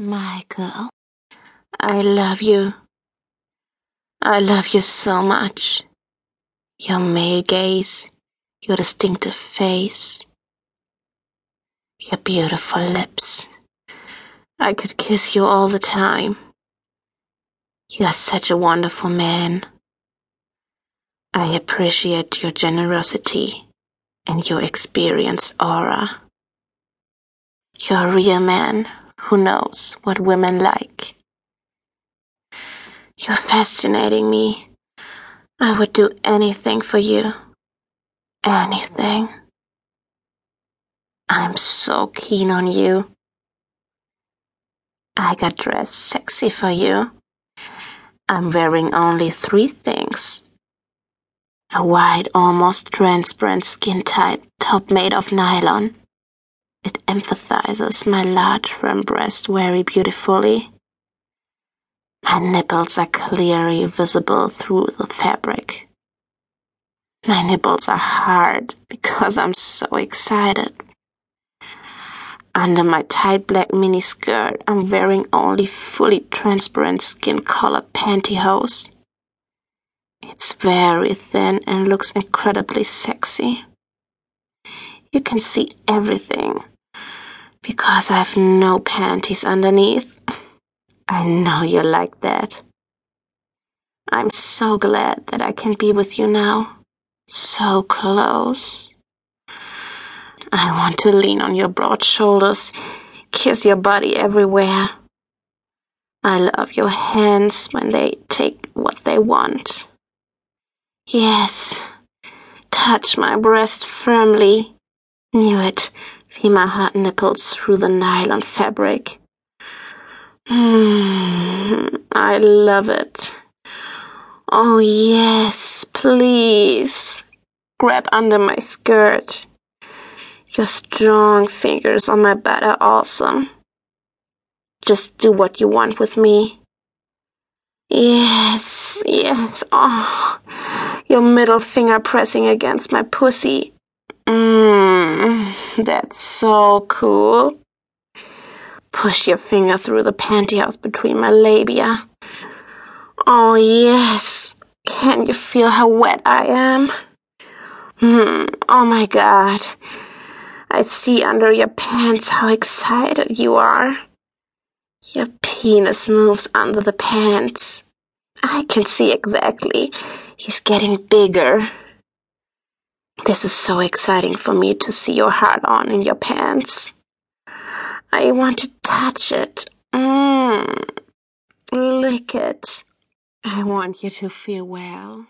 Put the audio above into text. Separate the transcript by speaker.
Speaker 1: Michael, I love you. I love you so much. Your male gaze, your distinctive face, your beautiful lips. I could kiss you all the time. You are such a wonderful man. I appreciate your generosity and your experience aura. You're a real man who knows what women like. You're fascinating me. I would do anything for you. Anything. I'm so keen on you. I got dressed sexy for you. I'm wearing only three things a white, almost transparent skin tight top made of nylon. It emphasizes my large, firm breast very beautifully. My nipples are clearly visible through the fabric. My nipples are hard because I'm so excited. Under my tight black mini skirt, I'm wearing only fully transparent skin colored pantyhose. It's very thin and looks incredibly sexy. You can see everything because I have no panties underneath. I know you like that. I'm so glad that I can be with you now. So close. I want to lean on your broad shoulders, kiss your body everywhere. I love your hands when they take what they want. Yes, touch my breast firmly. Knew it. Feel my hot nipples through the nylon fabric. Mm, I love it. Oh, yes, please. Grab under my skirt. Your strong fingers on my butt are awesome. Just do what you want with me. Yes, yes. Oh, your middle finger pressing against my pussy. Mmm, that's so cool. Push your finger through the pantyhose between my labia. Oh, yes. Can you feel how wet I am? Hmm, oh my god. I see under your pants how excited you are. Your penis moves under the pants. I can see exactly. He's getting bigger. This is so exciting for me to see your heart on in your pants. I want to touch it. Mmm. Lick it. I want you to feel well.